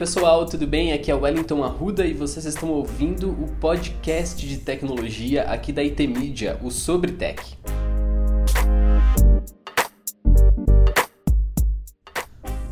pessoal, tudo bem? Aqui é Wellington Arruda e vocês estão ouvindo o podcast de tecnologia aqui da IT Media, o Sobre Tech.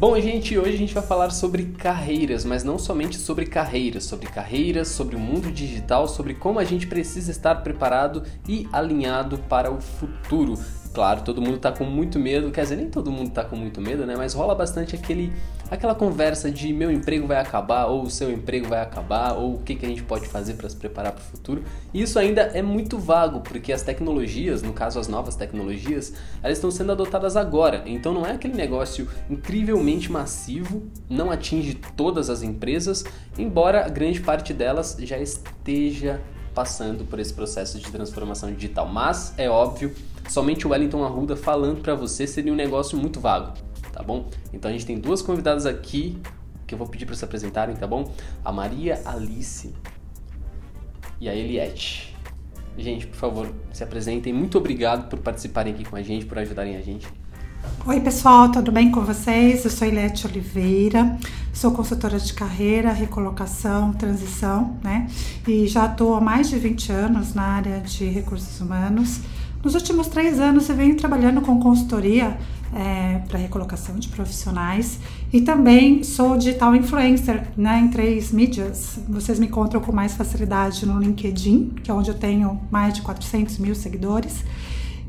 Bom, gente, hoje a gente vai falar sobre carreiras, mas não somente sobre carreiras, sobre carreiras, sobre o mundo digital, sobre como a gente precisa estar preparado e alinhado para o futuro. Claro, todo mundo tá com muito medo, quer dizer, nem todo mundo tá com muito medo, né? Mas rola bastante aquele, aquela conversa de meu emprego vai acabar, ou o seu emprego vai acabar, ou o que, que a gente pode fazer para se preparar para o futuro. E isso ainda é muito vago, porque as tecnologias, no caso as novas tecnologias, elas estão sendo adotadas agora. Então não é aquele negócio incrivelmente massivo, não atinge todas as empresas, embora grande parte delas já esteja passando por esse processo de transformação digital. Mas é óbvio, somente o Wellington Arruda falando para você seria um negócio muito vago, tá bom? Então a gente tem duas convidadas aqui que eu vou pedir para se apresentarem, tá bom? A Maria Alice e a Eliette. Gente, por favor, se apresentem. Muito obrigado por participarem aqui com a gente, por ajudarem a gente. Oi, pessoal, tudo bem com vocês? Eu sou Ilete Oliveira, sou consultora de carreira, recolocação, transição, né? E já estou há mais de 20 anos na área de recursos humanos. Nos últimos três anos eu venho trabalhando com consultoria é, para recolocação de profissionais e também sou digital influencer né, em três mídias. Vocês me encontram com mais facilidade no LinkedIn, que é onde eu tenho mais de 400 mil seguidores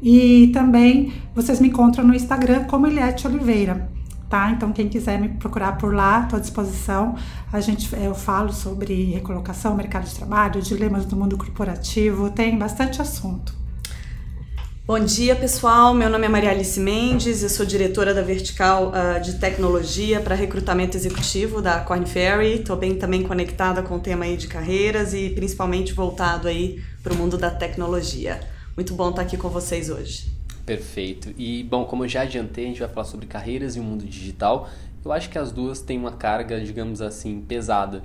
e também vocês me encontram no Instagram como Eliette Oliveira. Tá? Então, quem quiser me procurar por lá, estou à disposição. A gente, eu falo sobre recolocação, mercado de trabalho, dilemas do mundo corporativo, tem bastante assunto. Bom dia, pessoal. Meu nome é Maria Alice Mendes, eu sou diretora da vertical uh, de tecnologia para recrutamento executivo da Corn Ferry. Estou bem também conectada com o tema aí de carreiras e principalmente voltado aí para o mundo da tecnologia. Muito bom estar aqui com vocês hoje. Perfeito. E, bom, como eu já adiantei, a gente vai falar sobre carreiras e o mundo digital. Eu acho que as duas têm uma carga, digamos assim, pesada.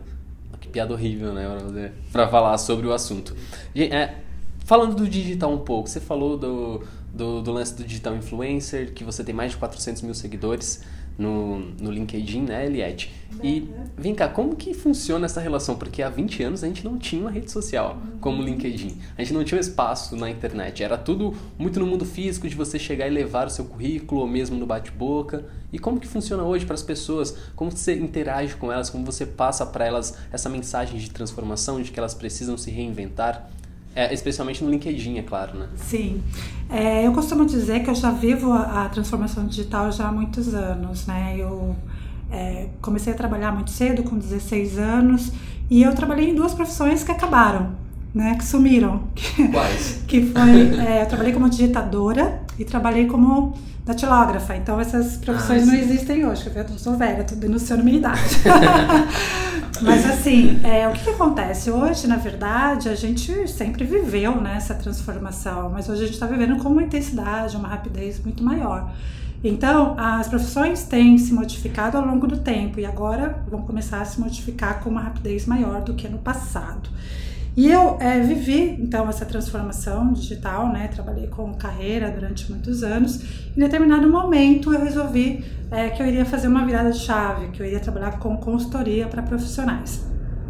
Que piada horrível, né? Para falar sobre o assunto. É, falando do digital um pouco, você falou do, do, do lance do digital influencer, que você tem mais de 400 mil seguidores no, no LinkedIn, né, Eliette? E vem cá, como que funciona essa relação? Porque há 20 anos a gente não tinha uma rede social como o LinkedIn. A gente não tinha um espaço na internet. Era tudo muito no mundo físico, de você chegar e levar o seu currículo, ou mesmo no bate-boca. E como que funciona hoje para as pessoas? Como você interage com elas? Como você passa para elas essa mensagem de transformação, de que elas precisam se reinventar? É, especialmente no LinkedIn, é claro, né? Sim. É, eu costumo dizer que eu já vivo a, a, transformação digital já há muitos anos, né? Eu é, comecei a trabalhar muito cedo, com 16 anos, e eu trabalhei em duas profissões que acabaram, né? Que sumiram. Quais? que foi, é, eu trabalhei como digitadora e trabalhei como datilógrafa. Então essas profissões ah, não existem hoje. Eu sou velha, tô denunciando minha idade. Mas assim, é, o que, que, acontece? Hoje, na verdade, a gente sempre viveu né, essa transformação, mas hoje a gente está vivendo com uma intensidade, uma rapidez muito maior. Então, as profissões têm se modificado ao longo do tempo e agora vão começar a se modificar com uma rapidez maior do que no passado. E eu é, vivi então essa transformação digital, né? Trabalhei com carreira durante muitos anos. Em determinado momento eu resolvi é, que eu iria fazer uma virada de chave, que eu iria trabalhar com consultoria para profissionais.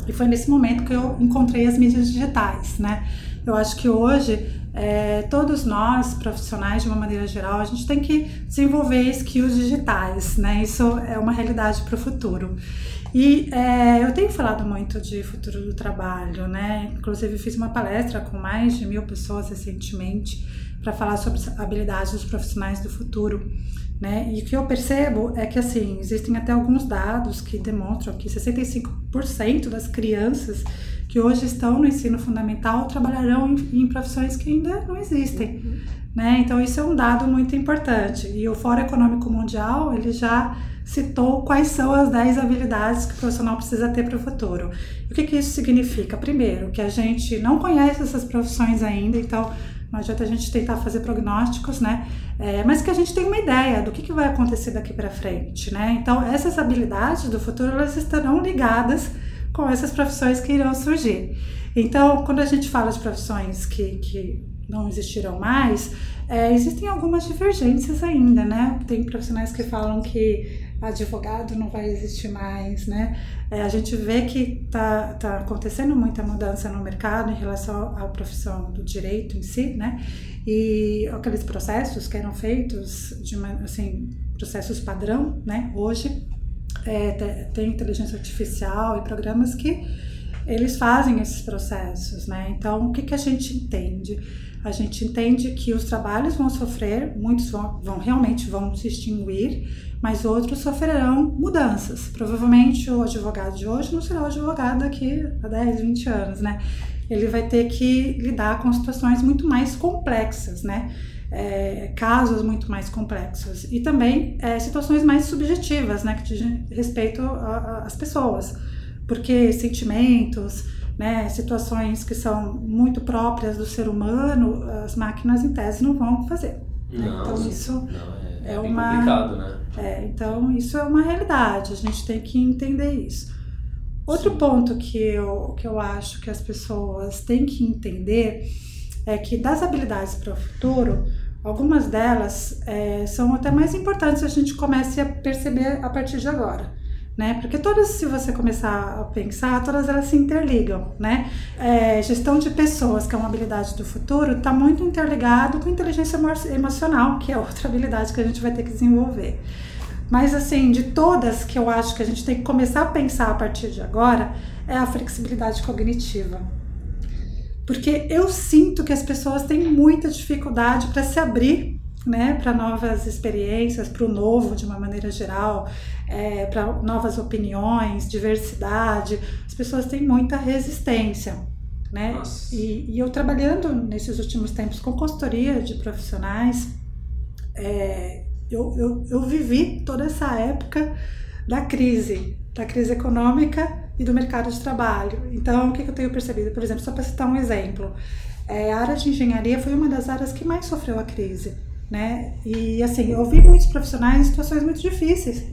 E foi nesse momento que eu encontrei as mídias digitais, né? Eu acho que hoje é, todos nós, profissionais de uma maneira geral, a gente tem que desenvolver skills digitais, né? Isso é uma realidade para o futuro. E é, eu tenho falado muito de futuro do trabalho, né? Inclusive fiz uma palestra com mais de mil pessoas recentemente para falar sobre habilidades dos profissionais do futuro. Né? E o que eu percebo é que assim, existem até alguns dados que demonstram que 65% das crianças que hoje estão no ensino fundamental trabalharão em, em profissões que ainda não existem. Uhum. Né? Então isso é um dado muito importante. E o Fórum Econômico Mundial ele já citou quais são as 10 habilidades que o profissional precisa ter para o futuro. O que, que isso significa? Primeiro, que a gente não conhece essas profissões ainda, então não adianta a gente tentar fazer prognósticos, né? É, mas que a gente tem uma ideia do que, que vai acontecer daqui para frente, né? Então, essas habilidades do futuro, elas estarão ligadas com essas profissões que irão surgir. Então, quando a gente fala de profissões que, que não existirão mais, é, existem algumas divergências ainda, né? Tem profissionais que falam que advogado não vai existir mais, né? É, a gente vê que está tá acontecendo muita mudança no mercado em relação à profissão do direito em si, né? E aqueles processos que eram feitos de uma, assim, processos padrão, né? Hoje é, tem inteligência artificial e programas que eles fazem esses processos, né? Então, o que, que a gente entende? A gente entende que os trabalhos vão sofrer, muitos vão, vão realmente vão se extinguir, mas outros sofrerão mudanças. Provavelmente o advogado de hoje não será o advogado daqui a 10, 20 anos, né? Ele vai ter que lidar com situações muito mais complexas, né? É, casos muito mais complexos e também é, situações mais subjetivas, né, que dizem respeito às pessoas porque sentimentos, né, situações que são muito próprias do ser humano, as máquinas em tese não vão fazer. Né? Não, então isso não, é, é, uma complicado, né? É, então isso é uma realidade. A gente tem que entender isso. Outro Sim. ponto que eu, que eu acho que as pessoas têm que entender é que das habilidades para o futuro, algumas delas é, são até mais importantes a gente comece a perceber a partir de agora né? Porque todas, se você começar a pensar, todas elas se interligam, né? É, gestão de pessoas, que é uma habilidade do futuro, está muito interligado com inteligência emocional, que é outra habilidade que a gente vai ter que desenvolver. Mas, assim, de todas que eu acho que a gente tem que começar a pensar a partir de agora, é a flexibilidade cognitiva. Porque eu sinto que as pessoas têm muita dificuldade para se abrir né, para novas experiências, para o novo de uma maneira geral, é, para novas opiniões, diversidade. As pessoas têm muita resistência. Né? E, e, eu trabalhando nesses últimos tempos com consultoria de profissionais, é, eu, eu, eu vivi toda essa época da crise, da crise econômica e do mercado de trabalho. Então, o que, que eu tenho percebido? Por exemplo, só para citar um exemplo, é, a área de engenharia foi uma das áreas que mais sofreu a crise né? E assim, eu vi muitos profissionais em situações muito difíceis,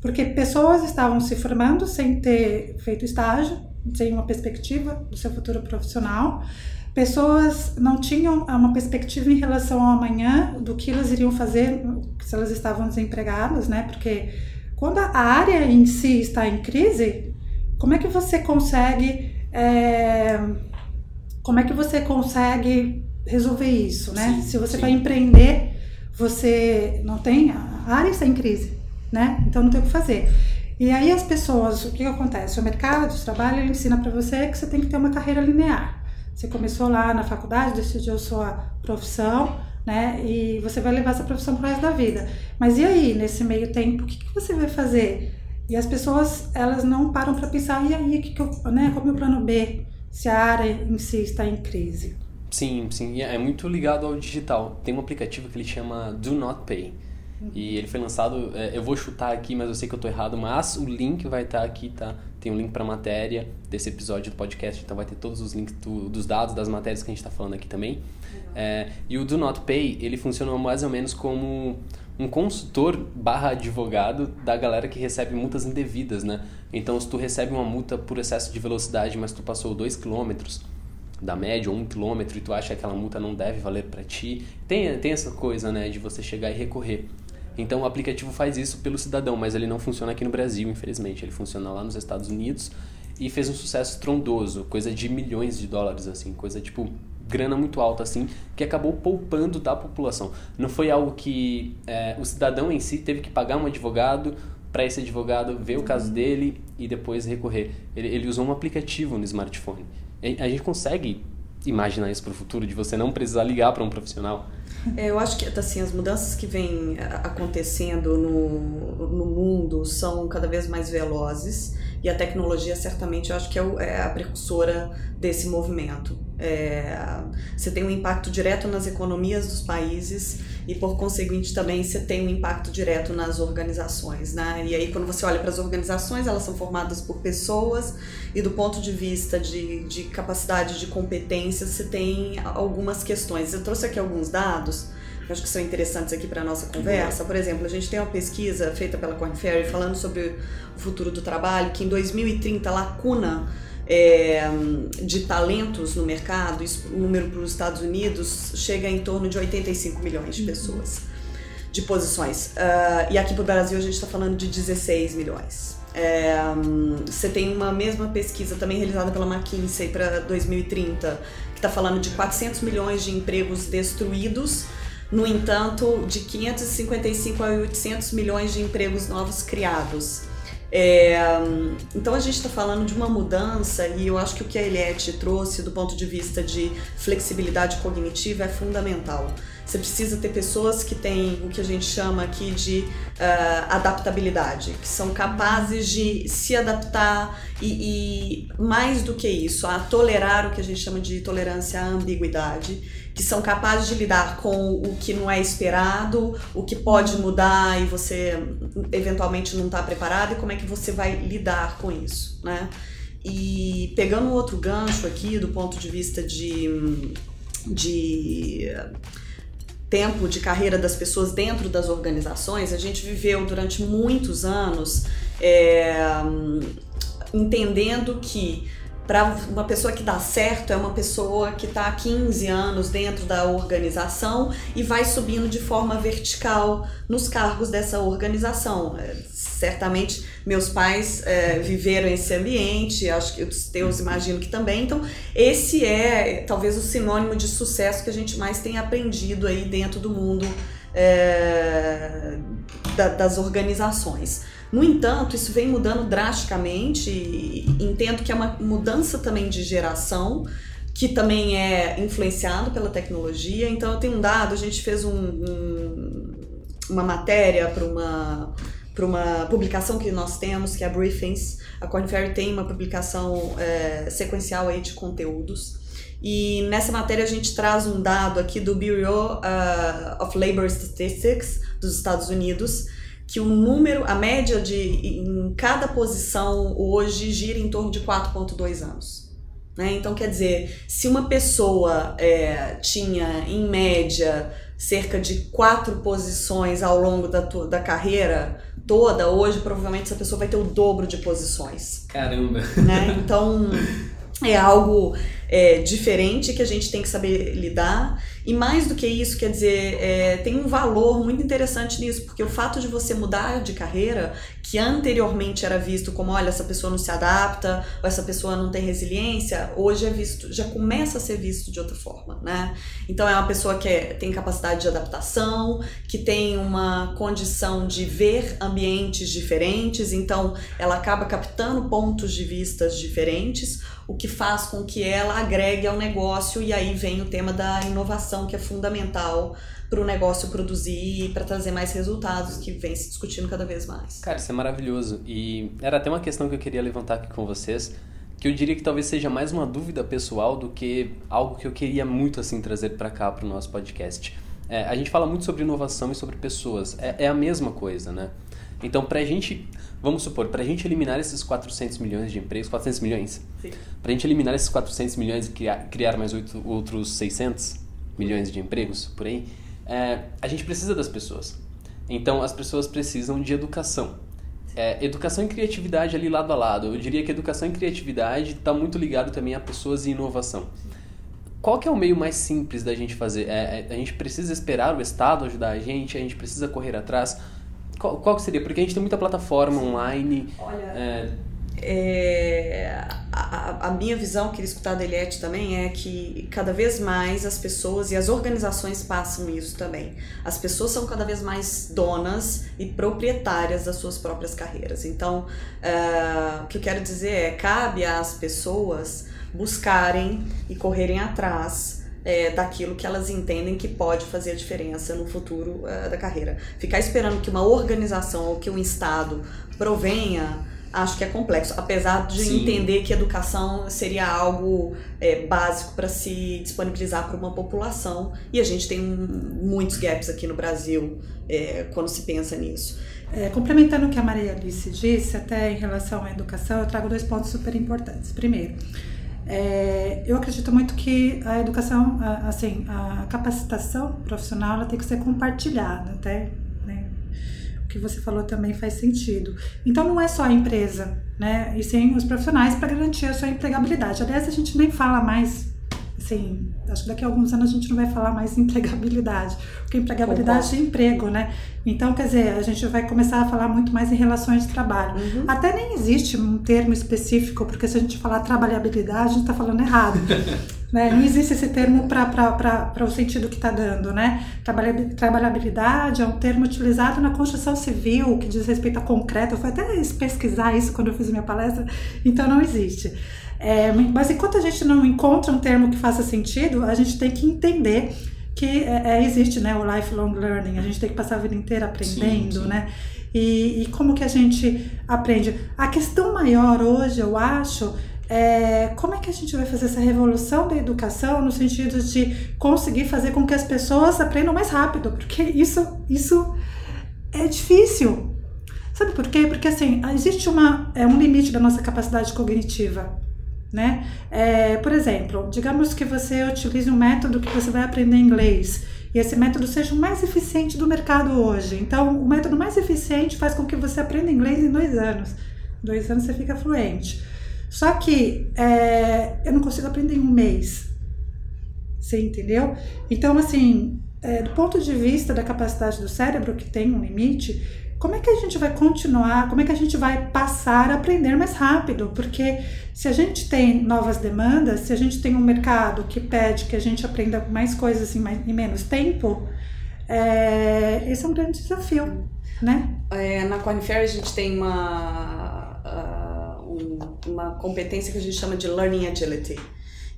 porque pessoas estavam se formando sem ter feito estágio, sem uma perspectiva do seu futuro profissional. Pessoas não tinham uma perspectiva em relação ao amanhã, do que elas iriam fazer se elas estavam desempregadas, né? Porque quando a área em si está em crise, como é que você consegue é, como é que você consegue resolver isso, né? Sim, Se você vai empreender você não tem, a área está em crise, né? Então não tem o que fazer. E aí as pessoas, o que, acontece? O mercado de trabalho ele ensina para você que você tem que ter uma carreira linear. Você começou lá na faculdade, decidiu sua profissão, né? E você vai levar essa profissão pro resto da vida. Mas e aí, nesse meio tempo, o que, que você vai fazer? E as pessoas, elas não param para pensar, e aí, que que eu, né, qual é o plano B, se a área em si está em crise? Sim, sim. É muito ligado ao digital. Tem um aplicativo que ele chama Do Not Pay. E ele foi lançado, é, eu vou chutar aqui, mas eu sei que eu estou errado, mas o link vai estar tá aqui, tá? Tem um link para a matéria desse episódio do podcast, então vai ter todos os links do, dos dados das matérias que a gente está falando aqui também. É, e o Do Not Pay, ele funciona mais ou menos como um consultor barra advogado da galera que recebe multas indevidas, né? Então, se tu recebe uma multa por excesso de velocidade, mas tu passou 2 quilômetros da média um quilômetro e tu acha que aquela multa não deve valer para ti. Tem, tem essa coisa, né, de você chegar e recorrer. Então o aplicativo faz isso pelo cidadão, mas ele não funciona aqui no Brasil, infelizmente. Ele funciona lá nos Estados Unidos e fez um sucesso trondoso, coisa de milhões de dólares, assim, coisa tipo grana muito alta, assim, que acabou poupando da população. Não foi algo que é, o cidadão em si teve que pagar um advogado para esse advogado ver o caso dele e depois recorrer. Ele, ele usou um aplicativo no smartphone a gente consegue imaginar isso para o futuro, de você não precisar ligar para um profissional? É, eu acho que assim, as mudanças que vêm acontecendo no, no mundo são cada vez mais velozes e a tecnologia certamente eu acho que é, é a precursora desse movimento. É, você tem um impacto direto nas economias dos países e, por conseguinte, também você tem um impacto direto nas organizações. Né? E aí, quando você olha para as organizações, elas são formadas por pessoas e, do ponto de vista de, de capacidade de competência, você tem algumas questões. Eu trouxe aqui alguns dados que acho que são interessantes aqui para a nossa conversa. Por exemplo, a gente tem uma pesquisa feita pela Corn Ferry falando sobre o futuro do trabalho, que em 2030 a lacuna é, de talentos no mercado, isso, o número para os Estados Unidos chega em torno de 85 milhões de pessoas. de posições. Uh, e aqui para o Brasil a gente está falando de 16 milhões. É, você tem uma mesma pesquisa também realizada pela McKinsey para 2030, que está falando de 400 milhões de empregos destruídos, no entanto, de 555 a 800 milhões de empregos novos criados. É, então a gente está falando de uma mudança e eu acho que o que a Eliette trouxe do ponto de vista de flexibilidade cognitiva é fundamental. Você precisa ter pessoas que têm o que a gente chama aqui de uh, adaptabilidade, que são capazes de se adaptar e, e, mais do que isso, a tolerar o que a gente chama de tolerância à ambiguidade que são capazes de lidar com o que não é esperado, o que pode mudar e você eventualmente não está preparado e como é que você vai lidar com isso, né? E pegando um outro gancho aqui do ponto de vista de, de tempo de carreira das pessoas dentro das organizações, a gente viveu durante muitos anos é, entendendo que para uma pessoa que dá certo é uma pessoa que está há 15 anos dentro da organização e vai subindo de forma vertical nos cargos dessa organização. É, certamente meus pais é, viveram esse ambiente, acho que os teus imagino que também. Então, esse é talvez o sinônimo de sucesso que a gente mais tem aprendido aí dentro do mundo é, da, das organizações. No entanto, isso vem mudando drasticamente e entendo que é uma mudança também de geração que também é influenciado pela tecnologia. Então, eu tenho um dado, a gente fez um, um, uma matéria para uma para uma publicação que nós temos, que é a Briefings. A Corn Ferry tem uma publicação é, sequencial aí de conteúdos. E nessa matéria a gente traz um dado aqui do Bureau uh, of Labor Statistics dos Estados Unidos, que o número, a média de em cada posição hoje gira em torno de 4,2 anos. Né? Então, quer dizer, se uma pessoa é, tinha, em média, cerca de quatro posições ao longo da, da carreira toda, hoje provavelmente essa pessoa vai ter o dobro de posições. Caramba! Né? Então, é algo é, diferente que a gente tem que saber lidar. E mais do que isso, quer dizer, é, tem um valor muito interessante nisso, porque o fato de você mudar de carreira, que anteriormente era visto como, olha, essa pessoa não se adapta, ou essa pessoa não tem resiliência, hoje é visto, já começa a ser visto de outra forma, né? Então é uma pessoa que é, tem capacidade de adaptação, que tem uma condição de ver ambientes diferentes, então ela acaba captando pontos de vistas diferentes, o que faz com que ela agregue ao negócio e aí vem o tema da inovação que é fundamental para o negócio produzir para trazer mais resultados que vem se discutindo cada vez mais. Cara, isso é maravilhoso e era até uma questão que eu queria levantar aqui com vocês que eu diria que talvez seja mais uma dúvida pessoal do que algo que eu queria muito assim trazer para cá para o nosso podcast. É, a gente fala muito sobre inovação e sobre pessoas. É, é a mesma coisa, né? Então, para a gente, vamos supor, para a gente eliminar esses 400 milhões de empregos, 400 milhões? Para a gente eliminar esses 400 milhões e criar, criar mais oito, outros 600 milhões de empregos, por aí, é, a gente precisa das pessoas. Então, as pessoas precisam de educação. É, educação e criatividade ali lado a lado. Eu diria que educação e criatividade está muito ligado também a pessoas e inovação. Qual que é o meio mais simples da gente fazer? É, é, a gente precisa esperar o Estado ajudar a gente, a gente precisa correr atrás. Qual, qual seria? Porque a gente tem muita plataforma online. Olha, é... A, a, minha visão, queria escutar da Eliette também, é que cada vez mais as pessoas e as organizações passam isso também. As pessoas são cada vez mais donas e proprietárias das suas próprias carreiras. Então, é, o que eu quero dizer é, cabe às pessoas buscarem e correrem atrás é, daquilo que elas entendem que pode fazer a diferença no futuro é, da carreira. Ficar esperando que uma organização ou que um Estado provenha, acho que é complexo. Apesar de Sim. entender que educação seria algo é, básico para se disponibilizar para uma população. E a gente tem muitos gaps aqui no Brasil é, quando se pensa nisso. É, complementando o que a Maria Alice disse, até em relação à educação, eu trago dois pontos super importantes. Primeiro, é, eu acredito muito que a educação, a, assim, a capacitação profissional ela tem que ser compartilhada, até, né? Que você falou também faz sentido. Então não é só a empresa, né? E sim os profissionais para garantir a sua empregabilidade. Aliás, a gente nem fala mais assim, acho que daqui a alguns anos a gente não vai falar mais empregabilidade, porque empregabilidade Concordo. é emprego, né? Então, quer dizer, a gente vai começar a falar muito mais em relações de trabalho. Uhum. Até nem existe um termo específico, porque se a gente falar trabalhabilidade, a gente está falando errado. né? Não existe esse termo para o sentido que está dando, né? Trabalhabilidade é um termo utilizado na construção civil, que diz respeito a concreto. Eu fui até pesquisar isso quando eu fiz minha palestra, então não existe. É, mas enquanto a gente não encontra um termo que faça sentido, a gente tem que entender que é, é, existe né, o lifelong learning, a gente tem que passar a vida inteira aprendendo, sim, sim. né? E, e, como que a gente aprende? A questão maior hoje, eu acho, é como é que a gente vai fazer essa revolução da educação no sentido de conseguir fazer com que as pessoas aprendam mais rápido, porque isso, isso é difícil. Sabe por quê? Porque assim, existe uma, é um limite da nossa capacidade cognitiva. Né? É, por exemplo, digamos que você utilize um método que você vai aprender inglês e esse método seja o mais eficiente do mercado hoje. Então, o método mais eficiente faz com que você aprenda inglês em dois anos. Dois anos você fica fluente. Só que é, eu não consigo aprender em um mês. Você entendeu? Então, assim, é, do ponto de vista da capacidade do cérebro, que tem um limite, como é que a gente vai continuar, como é que a gente vai passar a aprender mais rápido? Porque se a gente tem novas demandas, se a gente tem um mercado que pede que a gente aprenda mais coisas em, mais, em menos tempo, é, esse é um grande desafio, né? É, na Corn Fair a gente tem uma, um, uma competência que a gente chama de Learning Agility.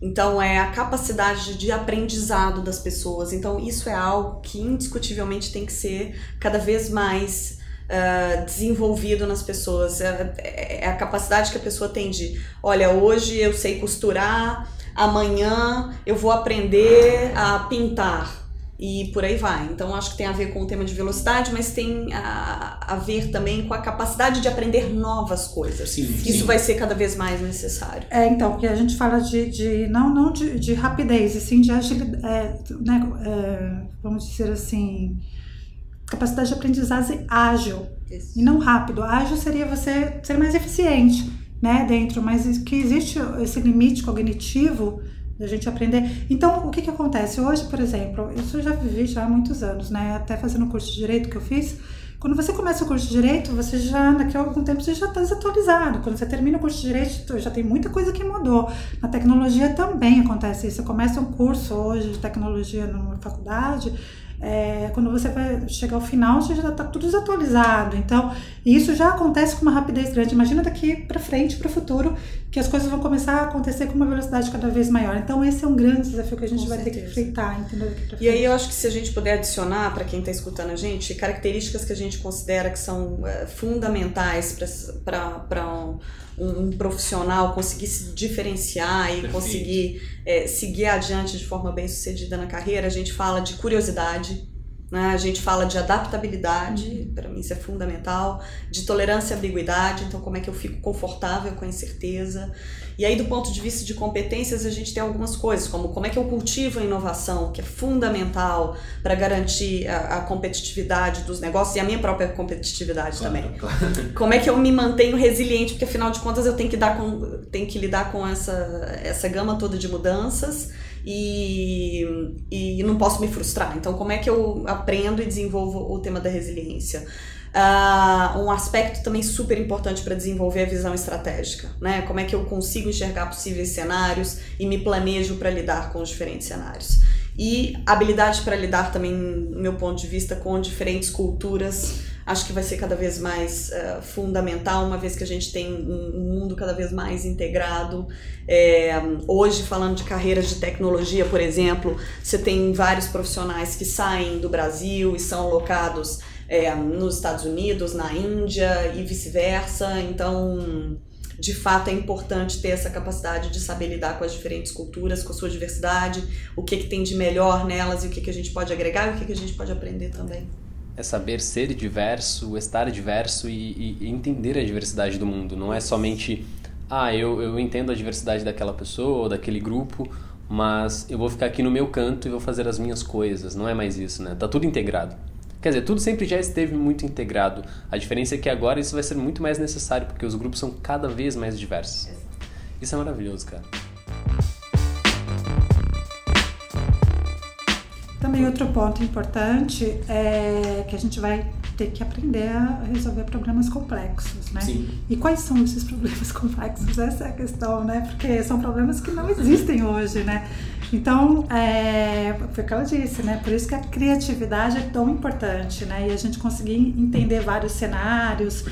Então, é a capacidade de aprendizado das pessoas. Então, isso é algo que indiscutivelmente tem que ser cada vez mais uh, desenvolvido nas pessoas. É, é, a capacidade que a pessoa tem de, olha, hoje eu sei costurar, amanhã eu vou aprender a pintar e por aí vai. Então acho que tem a ver com o tema de velocidade, mas tem a, a ver também com a capacidade de aprender novas coisas. Sim, Isso sim. vai ser cada vez mais necessário. É, então, porque a gente fala de, de não, não de, de rapidez, e sim de agilidade, é, né, é, vamos dizer assim, capacidade de aprendizagem ágil Isso. e não rápido. Ágil seria você ser mais eficiente, né, dentro, mas que existe esse limite cognitivo da gente aprender. Então, o que que acontece hoje, por exemplo? Isso eu já vivi já há muitos anos, né, até fazendo o curso de direito que eu fiz. Quando você começa o curso de direito, você já daqui a algum tempo você já está desatualizado. Quando você termina o curso de direito, já tem muita coisa que mudou. Na tecnologia também acontece isso. Você começa um curso hoje de tecnologia numa faculdade, é, quando você vai chegar ao final, você já está tudo desatualizado. Então, isso já acontece com uma rapidez grande. Imagina daqui para frente, para o futuro, que as coisas vão começar a acontecer com uma velocidade cada vez maior. Então, esse é um grande desafio que a gente com vai certeza. ter que enfrentar, entendeu? E aí, eu acho que se a gente puder adicionar, para quem está escutando a gente, características que a gente considera que são é, fundamentais para um um, um profissional conseguir se diferenciar e Perfeito. conseguir é, seguir adiante de forma bem sucedida na carreira, a gente fala de curiosidade, né? a gente fala de adaptabilidade, uhum. para mim isso é fundamental, de tolerância à ambiguidade, então como é que eu fico confortável com a incerteza. E aí, do ponto de vista de competências, a gente tem algumas coisas, como como é que eu cultivo a inovação, que é fundamental para garantir a, a, competitividade dos negócios e a minha própria competitividade claro, também. Claro. Como é que eu me mantenho resiliente, porque afinal de contas eu tenho que, dar com, tenho que lidar com essa, essa gama toda de mudanças e, e não posso me frustrar. Então, como é que eu aprendo e desenvolvo o tema da resiliência? Uh, um aspecto também super importante para desenvolver a visão estratégica, né? Como é que eu consigo enxergar possíveis cenários e me planejo para lidar com os diferentes cenários. E habilidade para lidar também, no meu ponto de vista, com diferentes culturas, acho que vai ser cada vez mais uh, fundamental, uma vez que a gente tem um, mundo cada vez mais integrado. É, hoje, falando de carreiras de tecnologia, por exemplo, você tem vários profissionais que saem do Brasil e são alocados é, nos Estados Unidos, na Índia e vice-versa. Então, de fato, é importante ter essa capacidade de saber lidar com as diferentes culturas, com a sua diversidade, o que, que tem de melhor nelas e o que, que a gente pode agregar e o que, que a gente pode aprender também. É saber ser diverso, estar diverso e, e entender a diversidade do mundo. Não é somente, ah, eu, eu entendo a diversidade daquela pessoa ou daquele grupo, mas eu vou ficar aqui no meu canto e vou fazer as minhas coisas. Não é mais isso, né? Tá tudo integrado. Quer dizer, tudo sempre já esteve muito integrado. A diferença é que agora isso vai ser muito mais necessário, porque os grupos são cada vez mais diversos. Isso é maravilhoso, cara. Também outro ponto importante é que a gente vai ter que aprender a resolver problemas complexos, né? Sim. E quais são esses problemas complexos? Essa é a questão, né? Porque são problemas que não existem hoje, né? Então, é, foi o que ela disse, né? Por isso que a criatividade é tão importante, né? E a gente conseguir entender vários cenários,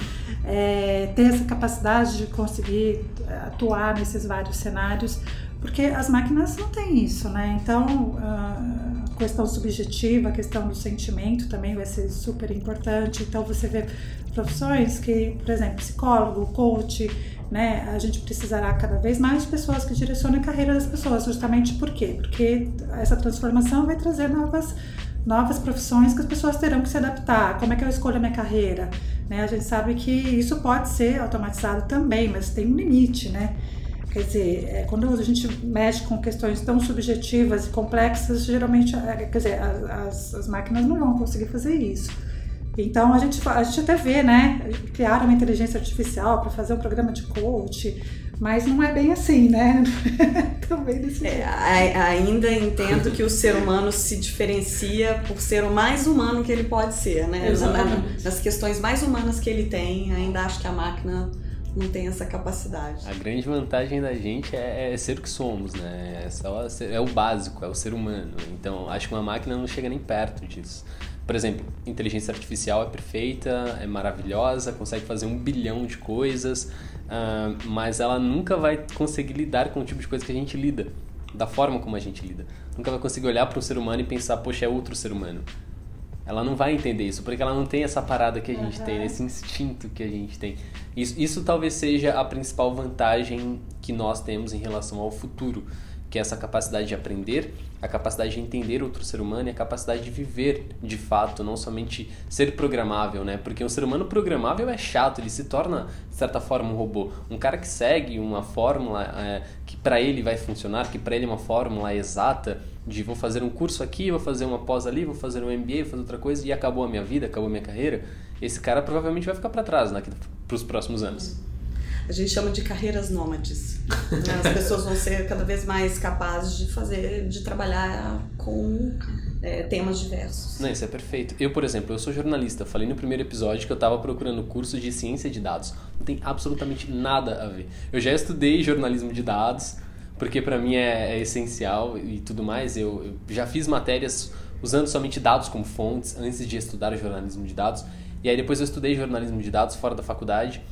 é, ter essa capacidade de conseguir atuar nesses vários cenários, porque as máquinas não têm isso, né? Então, a questão subjetiva, a questão do sentimento também vai ser super importante. Então, você vê profissões que, por exemplo, psicólogo, coach, né? A gente precisará cada vez mais de pessoas que direcionem a carreira das pessoas, justamente por quê? Porque essa transformação vai trazer novas, novas profissões que as pessoas terão que se adaptar. Como é que eu escolho a minha carreira? Né? A gente sabe que isso pode ser automatizado também, mas tem um limite, né? Quer dizer, é, quando a gente mexe com questões tão subjetivas e complexas, geralmente, é, quer dizer, as, as máquinas não vão conseguir fazer isso. Então a gente, a gente até vê, né? Criaram uma inteligência artificial para fazer um programa de coach, mas não é bem assim, né? Também desse é, ainda entendo que o ser humano se diferencia por ser o mais humano que ele pode ser, né? Exatamente. Nas questões mais humanas que ele tem, ainda acho que a máquina não tem essa capacidade. A grande vantagem da gente é, é ser o que somos, né? É, só ser, é o básico, é o ser humano. Então acho que uma máquina não chega nem perto disso. Por exemplo, inteligência artificial é perfeita, é maravilhosa, consegue fazer um bilhão de coisas, uh, mas ela nunca vai conseguir lidar com o tipo de coisa que a gente lida, da forma como a gente lida. Nunca vai conseguir olhar para um ser humano e pensar, poxa, é outro ser humano. Ela não vai entender isso, porque ela não tem essa parada que a gente uhum. tem, esse instinto que a gente tem. Isso, isso talvez seja a principal vantagem que nós temos em relação ao futuro que é essa capacidade de aprender, a capacidade de entender outro ser humano e a capacidade de viver de fato, não somente ser programável, né? Porque um ser humano programável é chato, ele se torna, de certa forma, um robô. Um cara que segue uma fórmula é, que para ele vai funcionar, que para ele é uma fórmula exata, de vou fazer um curso aqui, vou fazer uma pós ali, vou fazer um MBA, vou fazer outra coisa e acabou a minha vida, acabou a minha carreira, esse cara provavelmente vai ficar para trás para os próximos anos a gente chama de carreiras nômades. Né? As pessoas vão ser cada vez mais capazes de fazer, de trabalhar com é, temas diversos. Não, isso é perfeito. Eu, por exemplo, eu sou jornalista. Falei no primeiro episódio que eu estava procurando curso de ciência de dados. Não tem absolutamente nada a ver. Eu já estudei jornalismo de dados, porque para mim é, é, essencial e tudo mais. Eu, eu já fiz matérias usando somente dados como fontes antes de estudar jornalismo de dados. E aí depois eu estudei jornalismo de dados fora da faculdade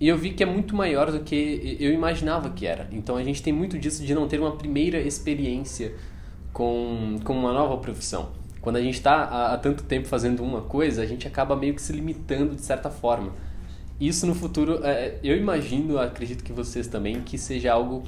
e eu vi que é muito maior do que eu imaginava que era. Então a gente tem muito disso de não ter uma primeira experiência com, com uma nova profissão. Quando a gente está há, há tanto tempo fazendo uma coisa, a gente acaba meio que se limitando de certa forma. Isso no futuro, é, eu imagino, acredito que vocês também, que seja algo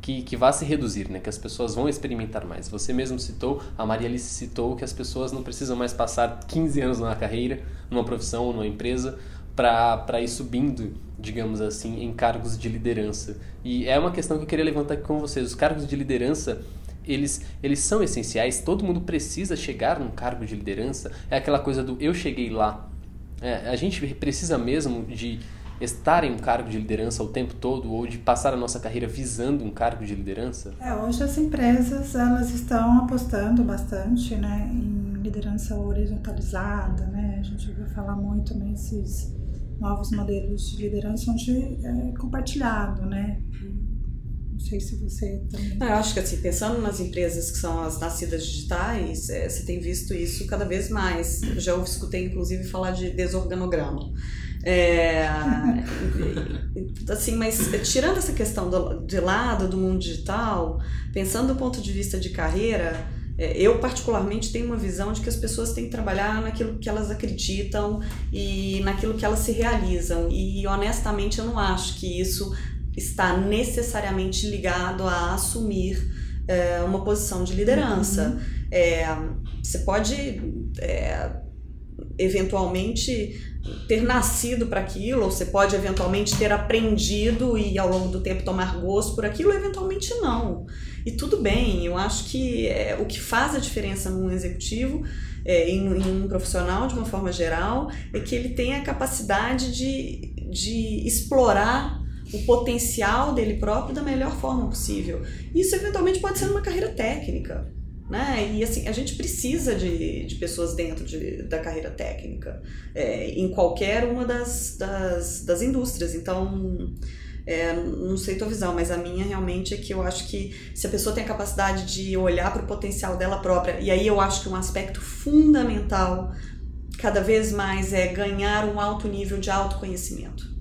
que, que vá se reduzir, né? que as pessoas vão experimentar mais. Você mesmo citou, a Maria Alice citou que as pessoas não precisam mais passar 15 anos na carreira, numa profissão, numa empresa, para ir subindo, digamos assim, em cargos de liderança. E é uma questão que eu queria levantar aqui com vocês. Os cargos de liderança, eles, eles são essenciais, todo mundo precisa chegar num cargo de liderança. É aquela coisa do eu cheguei lá. É, a gente precisa mesmo de estar em um cargo de liderança o tempo todo ou de passar a nossa carreira visando um cargo de liderança? É, hoje as empresas elas estão apostando bastante né, em liderança horizontalizada, né? A gente ouviu falar muito nesses novos modelos de liderança onde é compartilhado, né? Não sei se você também. eu acho que assim, pensando nas empresas que são as nascidas digitais, é, você tem visto isso cada vez mais. Eu já escutei, inclusive, falar de desorganograma. É, assim, mas tirando essa questão do, de lado do mundo digital, pensando do ponto de vista de carreira, é, eu, particularmente, tenho uma visão de que as pessoas têm que trabalhar naquilo que elas acreditam e naquilo que elas se realizam. E, honestamente, eu não acho que isso está necessariamente ligado a assumir é, uma posição de liderança. Uhum. É, você pode, é, eventualmente, ter nascido para aquilo, ou você pode, eventualmente, ter aprendido e, ao longo do tempo, tomar gosto por aquilo, eventualmente não. E tudo bem, eu acho que é, o que faz a diferença num executivo, é, em, em, um profissional de uma forma geral, é que ele tem a capacidade de, de explorar o potencial dele próprio da melhor forma possível. Isso eventualmente pode ser uma carreira técnica. Né? E assim, a gente precisa de, de pessoas dentro de, da carreira técnica, é, em qualquer uma das, das, das indústrias. Então, é, não sei tua visão, mas a minha realmente é que eu acho que se a pessoa tem a capacidade de olhar para o potencial dela própria, e aí eu acho que um aspecto fundamental cada vez mais é ganhar um alto nível de autoconhecimento.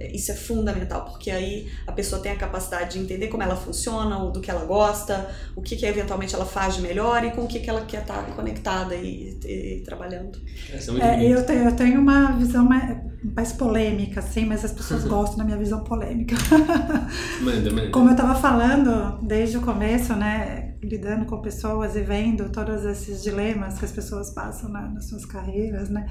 Isso é fundamental, porque aí a pessoa tem a capacidade de entender como ela funciona, do que ela gosta, o que, que eventualmente ela faz de melhor e com o que, que ela quer estar conectada e, e, e trabalhando. É, eu, tenho, eu tenho uma visão mais, mais polêmica, assim, mas as pessoas gostam da minha visão polêmica. manda, manda. Como eu estava falando desde o começo, né, lidando com pessoas e vendo todos esses dilemas que as pessoas passam na, nas suas carreiras, né,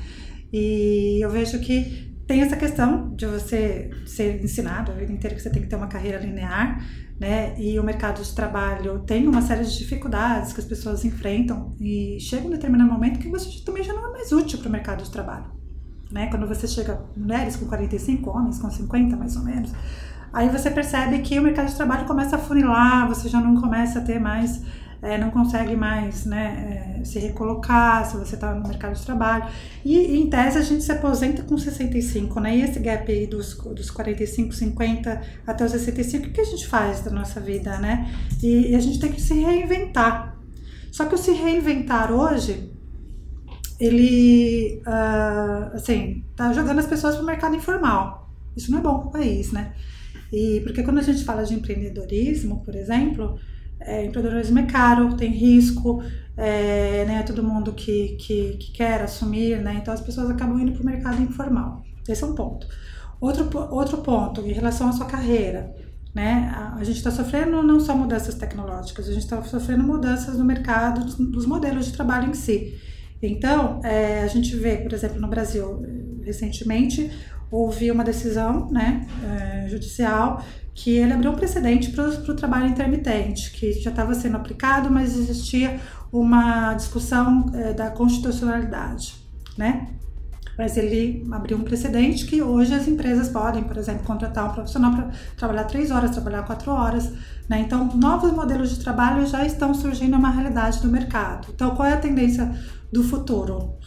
e eu vejo que tem essa questão de você ser ensinado a vida inteira que você tem que ter uma carreira linear, né? E o mercado de trabalho tem uma série de dificuldades que as pessoas enfrentam e chega um determinado momento que você também já não é mais útil para o mercado de trabalho, né? Quando você chega mulheres com 45, homens com 50 mais ou menos, aí você percebe que o mercado de trabalho começa a funilar, você já não começa a ter mais é, não consegue mais né, é, se recolocar se você está no mercado de trabalho. E, em tese, a gente se aposenta com 65, né? E esse gap aí dos, dos 45, 50 até os 65, o que a gente faz da nossa vida, né? E, e a gente tem que se reinventar. Só que o se reinventar hoje, ele, uh, assim, tá jogando as pessoas para o mercado informal. Isso não é bom para o país, né? E porque quando a gente fala de empreendedorismo, por exemplo, é, empreendedorismo é caro, tem risco, é, né, todo mundo que, que, que, quer assumir, né, então as pessoas acabam indo para o mercado informal. Esse é um ponto. Outro, outro ponto, em relação à sua carreira, né, a, gente está sofrendo não só mudanças tecnológicas, a gente está sofrendo mudanças no mercado, dos, dos, modelos de trabalho em si. Então, é, a gente vê, por exemplo, no Brasil, recentemente, houve uma decisão né, é, judicial que ele abriu um precedente para o trabalho intermitente, que já estava sendo aplicado, mas existia uma discussão é, da constitucionalidade, né? Mas ele abriu um precedente que hoje as empresas podem, por exemplo, contratar um profissional para trabalhar três horas, trabalhar quatro horas, né? Então, novos modelos de trabalho já estão surgindo uma realidade do mercado. Então, qual é a tendência do futuro?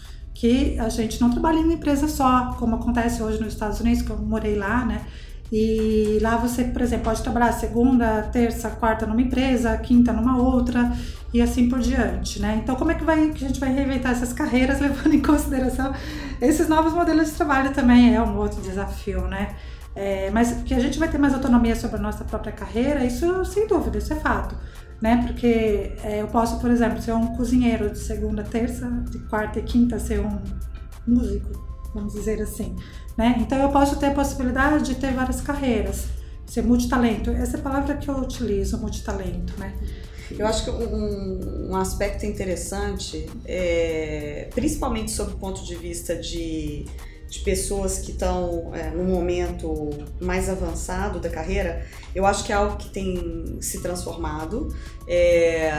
Que a gente não trabalha em uma empresa só, como acontece hoje nos Estados Unidos, que eu morei lá, né? E lá você, por exemplo, pode trabalhar segunda, terça, quarta numa empresa, quinta numa outra e assim por diante, né? Então, como é que, vai, que a gente vai reinventar essas carreiras levando em consideração esses novos modelos de trabalho também é um outro desafio, né? É, mas que a gente vai ter mais autonomia sobre a nossa própria carreira, isso sem dúvida, isso é fato. Né? Porque é, eu posso, por exemplo, ser um cozinheiro de segunda, terça, de quarta e quinta ser um músico, vamos dizer assim. Né? Então eu posso ter a possibilidade de ter várias carreiras, ser multitalento. Essa é a palavra que eu utilizo, multitalento. Né? Eu acho que um, um aspecto interessante, é, principalmente sob o ponto de vista de de pessoas que estão é, no momento mais avançado da carreira, eu acho que é algo que tem se transformado. É,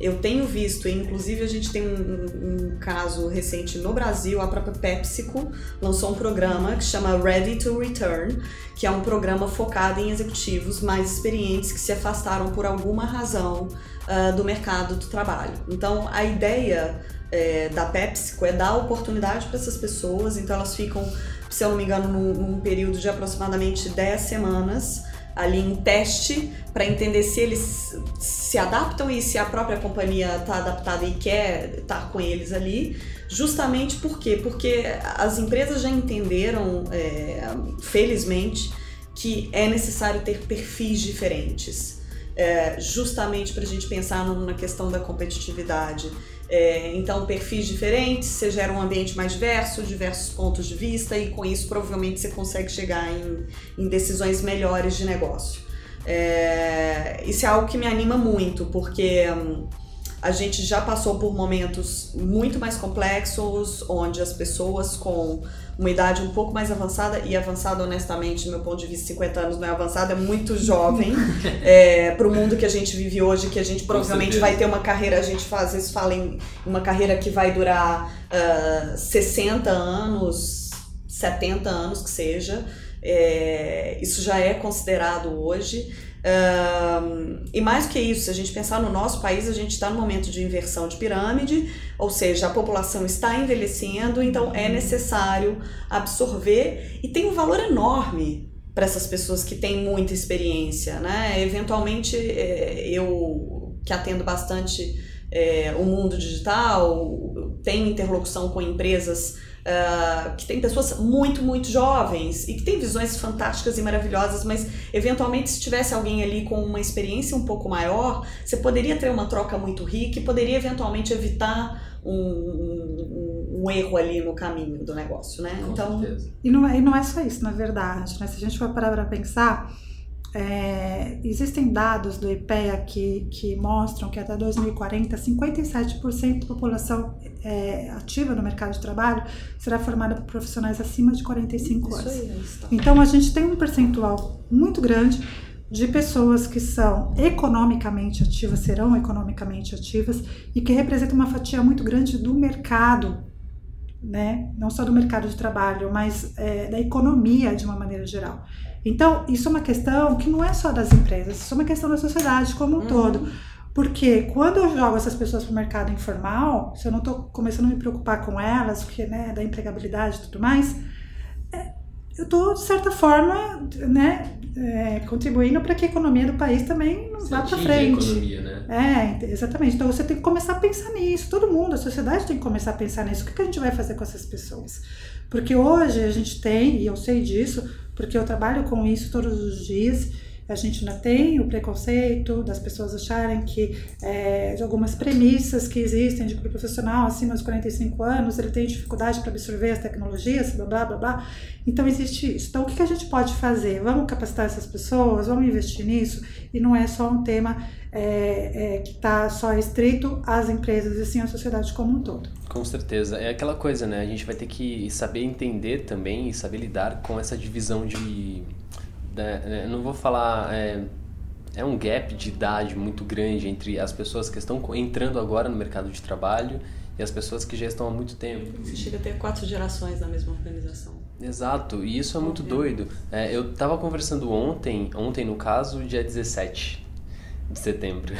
eu tenho visto, inclusive a gente tem um, um, caso recente no Brasil, a própria PepsiCo lançou um programa que chama Ready to Return, que é um programa focado em executivos mais experientes que se afastaram por alguma razão uh, do mercado do trabalho. Então a ideia é, da PepsiCo é dar oportunidade para essas pessoas, então elas ficam, se eu não me engano, num, num período de aproximadamente 10 semanas ali em teste para entender se eles se adaptam e se a própria companhia está adaptada e quer estar tá com eles ali. Justamente por quê? Porque as empresas já entenderam, é, felizmente, que é necessário ter perfis diferentes. É, justamente para a gente pensar na questão da competitividade. É, então, perfis diferentes, você gera um ambiente mais diverso, diversos pontos de vista, e com isso provavelmente você consegue chegar em, em decisões melhores de negócio. É, isso é algo que me anima muito, porque hum, a gente já passou por momentos muito mais complexos, onde as pessoas com uma idade um pouco mais avançada, e avançada, honestamente, do meu ponto de vista, 50 anos não é avançada, é muito jovem é, para o mundo que a gente vive hoje, que a gente provavelmente vai ter uma carreira, a gente faz isso, fala em uma carreira que vai durar uh, 60 anos, 70 anos que seja. É, isso já é considerado hoje. Uh, e mais que isso, se a gente pensar no nosso país, a gente está no momento de inversão de pirâmide, ou seja, a população está envelhecendo, então é necessário absorver e tem um valor enorme para essas pessoas que têm muita experiência, né? Eventualmente, é, eu que atendo bastante é, o mundo digital, tenho interlocução com empresas Uh, que tem pessoas muito, muito jovens e que tem visões fantásticas e maravilhosas, mas eventualmente se tivesse alguém ali com uma experiência um pouco maior, você poderia ter uma troca muito rica e poderia eventualmente evitar um, um, um erro ali no caminho do negócio, né? Com então, certeza. e não, é, e não é só isso, na verdade, né? Se a gente for parar para pensar, é, existem dados do IPEA que, que mostram que até 2040, 57% da população é, ativa no mercado de trabalho será formada por profissionais acima de 45 anos. Aí, então, a gente tem um percentual muito grande de pessoas que são economicamente ativas, serão economicamente ativas e que representam uma fatia muito grande do mercado, né? não só do mercado de trabalho, mas é, da economia de uma maneira geral. Então, isso é uma questão que não é só das empresas, isso é uma questão da sociedade como um uhum. todo. Porque quando eu jogo essas pessoas para o mercado informal, se eu não estou começando a me preocupar com elas, porque né, da empregabilidade e tudo mais, é, eu estou, de certa forma, né, é, contribuindo para que a economia do país também não vá para frente. A economia, né? É, exatamente. Então você tem que começar a pensar nisso. Todo mundo, a sociedade tem que começar a pensar nisso. O que, que a gente vai fazer com essas pessoas? Porque hoje a gente tem, e eu sei disso, porque eu trabalho com isso todos os dias. A gente ainda tem o preconceito das pessoas acharem que é, de algumas premissas que existem de que o profissional acima dos 45 anos ele tem dificuldade para absorver as tecnologias, blá blá blá blá. Então existe isso. Então o que a gente pode fazer? Vamos capacitar essas pessoas, vamos investir nisso e não é só um tema é, é, que está só restrito às empresas e sim à sociedade como um todo. Com certeza. É aquela coisa, né? A gente vai ter que saber entender também e saber lidar com essa divisão de. Né? Não vou falar. É, é um gap de idade muito grande entre as pessoas que estão entrando agora no mercado de trabalho e as pessoas que já estão há muito tempo. Você chega a ter quatro gerações na mesma organização. Exato, e isso é muito doido. É, eu estava conversando ontem, ontem no caso, dia 17 de setembro.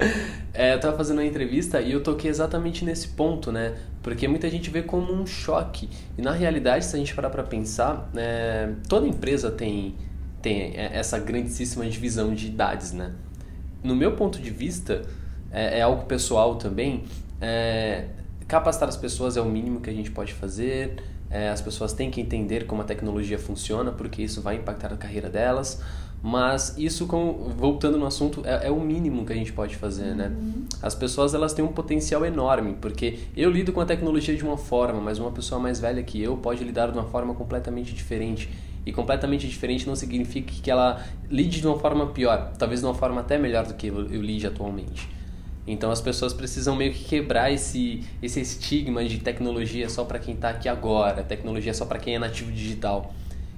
é, eu tava fazendo uma entrevista e eu toquei exatamente nesse ponto, né? Porque muita gente vê como um choque. E na realidade, se a gente parar pra pensar, é, toda empresa tem, tem essa grandíssima divisão de idades, né? No meu ponto de vista, é, é algo pessoal também, é, capacitar as pessoas é o mínimo que a gente pode fazer. É, as pessoas têm que entender como a tecnologia funciona, porque isso vai impactar a carreira delas. Mas isso, com, voltando no assunto, é, é, o mínimo que a gente pode fazer, né? Uhum. As pessoas elas têm um potencial enorme, porque eu lido com a tecnologia de uma forma, mas uma pessoa mais velha que eu pode lidar de uma forma completamente diferente. E completamente diferente não significa que ela lide de uma forma pior, talvez de uma forma até melhor do que eu, eu lide atualmente. Então as pessoas precisam meio que quebrar esse, esse estigma de tecnologia só para quem está aqui agora, tecnologia só para quem é nativo digital.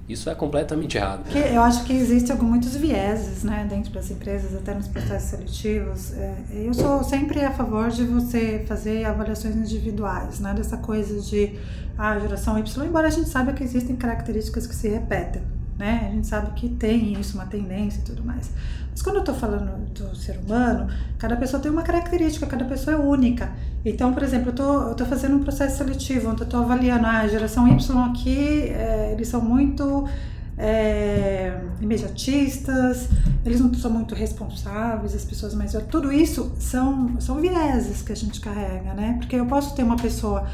Isso é completamente errado. eu acho que existem muitos vieses né, dentro das empresas, até nos processos seletivos. É, eu sou sempre a favor de você fazer avaliações individuais, né, dessa coisa de a ah, geração Y, embora a gente saiba que existem características que se repetem. Né? A gente sabe que tem isso, uma tendência e tudo mais. Mas quando eu estou falando do ser humano, cada pessoa tem uma característica, cada pessoa é única. Então, por exemplo, eu estou fazendo um processo seletivo, onde eu estou avaliando ah, a geração Y aqui, é, eles são muito é, imediatistas, eles não são muito responsáveis, as pessoas mais. Tudo isso são, são vieses que a gente carrega, né? Porque eu posso ter uma pessoa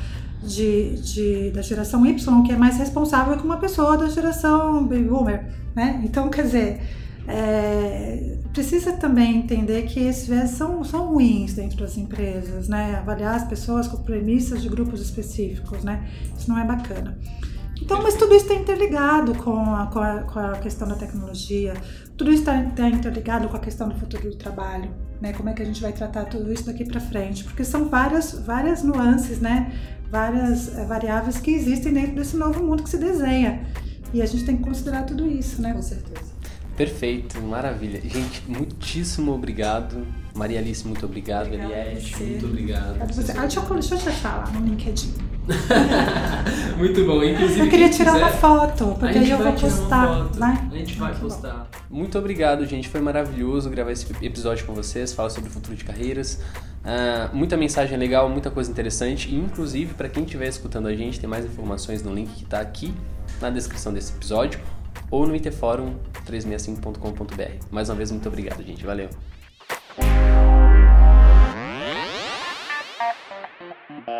de, de, da geração Y que é mais responsável que uma pessoa da geração Baby Boomer, né? Então, quer dizer é, precisa também entender que esses viés são, são ruins dentro das empresas, né? Avaliar as pessoas com premissas de grupos específicos, né? Isso não é bacana. Então, mas tudo isso está interligado com a, com, a, com a questão da tecnologia, tudo isso está tá interligado com a questão do futuro do trabalho, né? Como é que a gente vai tratar tudo isso daqui para frente? Porque são várias, várias nuances, né? Várias é, variáveis que existem dentro desse novo mundo que se desenha. E a gente tem que considerar tudo isso, né? Com certeza. Perfeito, maravilha. Gente, muitíssimo obrigado. Maria Alice, muito obrigado. Eliette, muito obrigado. Você. Ah, deixa, eu, deixa eu te achar lá no LinkedIn. muito bom. Inclusive, eu queria tirar quiser, uma foto, porque aí eu vou postar. Né? A gente vai postar. Muito obrigado, gente. Foi maravilhoso gravar esse episódio com vocês. Fala sobre o futuro de carreiras. Uh, muita mensagem legal, muita coisa interessante. E, inclusive, para quem estiver escutando a gente, tem mais informações no link que está aqui na descrição desse episódio ou no interforum365.com.br. Mais uma vez, muito obrigado, gente. Valeu! Thank you.